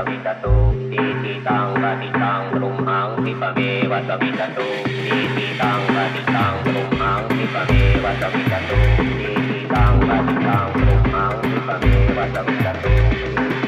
vasavitatu iti tangati tangrum angti pave vasavitatu iti tangati tangrum angti pave vasavitatu iti tangati tangrum angti pave vasavitatu iti tangati tangrum angti pave vasavitatu